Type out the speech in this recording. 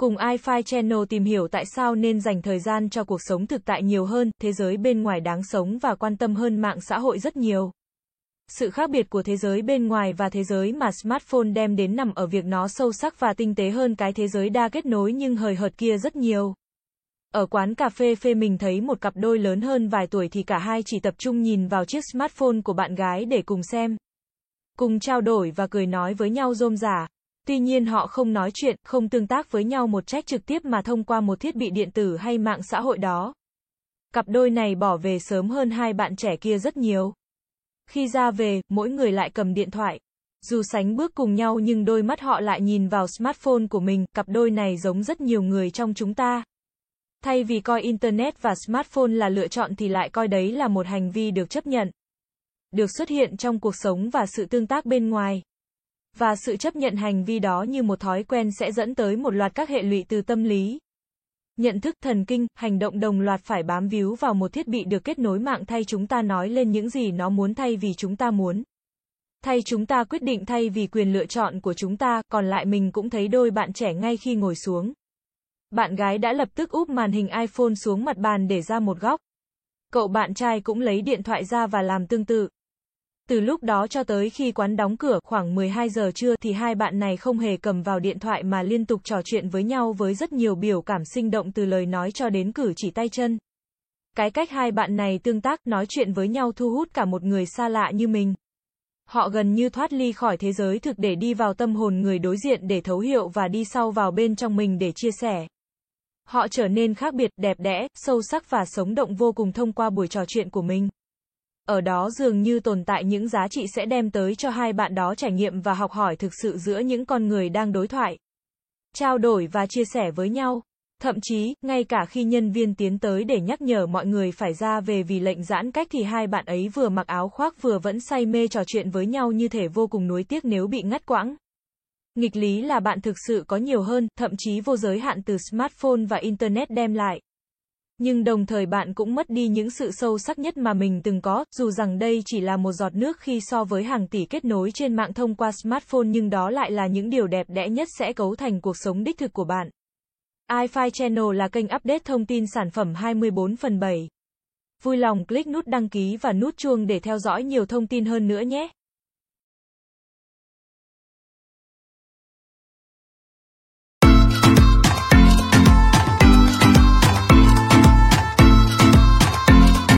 Cùng iFi Channel tìm hiểu tại sao nên dành thời gian cho cuộc sống thực tại nhiều hơn, thế giới bên ngoài đáng sống và quan tâm hơn mạng xã hội rất nhiều. Sự khác biệt của thế giới bên ngoài và thế giới mà smartphone đem đến nằm ở việc nó sâu sắc và tinh tế hơn cái thế giới đa kết nối nhưng hời hợt kia rất nhiều. Ở quán cà phê phê mình thấy một cặp đôi lớn hơn vài tuổi thì cả hai chỉ tập trung nhìn vào chiếc smartphone của bạn gái để cùng xem. Cùng trao đổi và cười nói với nhau rôm rả. Tuy nhiên họ không nói chuyện, không tương tác với nhau một cách trực tiếp mà thông qua một thiết bị điện tử hay mạng xã hội đó. Cặp đôi này bỏ về sớm hơn hai bạn trẻ kia rất nhiều. Khi ra về, mỗi người lại cầm điện thoại. Dù sánh bước cùng nhau nhưng đôi mắt họ lại nhìn vào smartphone của mình, cặp đôi này giống rất nhiều người trong chúng ta. Thay vì coi Internet và smartphone là lựa chọn thì lại coi đấy là một hành vi được chấp nhận. Được xuất hiện trong cuộc sống và sự tương tác bên ngoài. Và sự chấp nhận hành vi đó như một thói quen sẽ dẫn tới một loạt các hệ lụy từ tâm lý. Nhận thức thần kinh, hành động đồng loạt phải bám víu vào một thiết bị được kết nối mạng thay chúng ta nói lên những gì nó muốn thay vì chúng ta muốn. Thay chúng ta quyết định thay vì quyền lựa chọn của chúng ta, còn lại mình cũng thấy đôi bạn trẻ ngay khi ngồi xuống. Bạn gái đã lập tức úp màn hình iPhone xuống mặt bàn để ra một góc. Cậu bạn trai cũng lấy điện thoại ra và làm tương tự. Từ lúc đó cho tới khi quán đóng cửa khoảng 12 giờ trưa thì hai bạn này không hề cầm vào điện thoại mà liên tục trò chuyện với nhau với rất nhiều biểu cảm sinh động từ lời nói cho đến cử chỉ tay chân. Cái cách hai bạn này tương tác, nói chuyện với nhau thu hút cả một người xa lạ như mình. Họ gần như thoát ly khỏi thế giới thực để đi vào tâm hồn người đối diện để thấu hiểu và đi sau vào bên trong mình để chia sẻ. Họ trở nên khác biệt, đẹp đẽ, sâu sắc và sống động vô cùng thông qua buổi trò chuyện của mình. Ở đó dường như tồn tại những giá trị sẽ đem tới cho hai bạn đó trải nghiệm và học hỏi thực sự giữa những con người đang đối thoại. Trao đổi và chia sẻ với nhau. Thậm chí, ngay cả khi nhân viên tiến tới để nhắc nhở mọi người phải ra về vì lệnh giãn cách thì hai bạn ấy vừa mặc áo khoác vừa vẫn say mê trò chuyện với nhau như thể vô cùng nuối tiếc nếu bị ngắt quãng. Nghịch lý là bạn thực sự có nhiều hơn, thậm chí vô giới hạn từ smartphone và internet đem lại. Nhưng đồng thời bạn cũng mất đi những sự sâu sắc nhất mà mình từng có, dù rằng đây chỉ là một giọt nước khi so với hàng tỷ kết nối trên mạng thông qua smartphone nhưng đó lại là những điều đẹp đẽ nhất sẽ cấu thành cuộc sống đích thực của bạn. iFi Channel là kênh update thông tin sản phẩm 24 phần 7. Vui lòng click nút đăng ký và nút chuông để theo dõi nhiều thông tin hơn nữa nhé.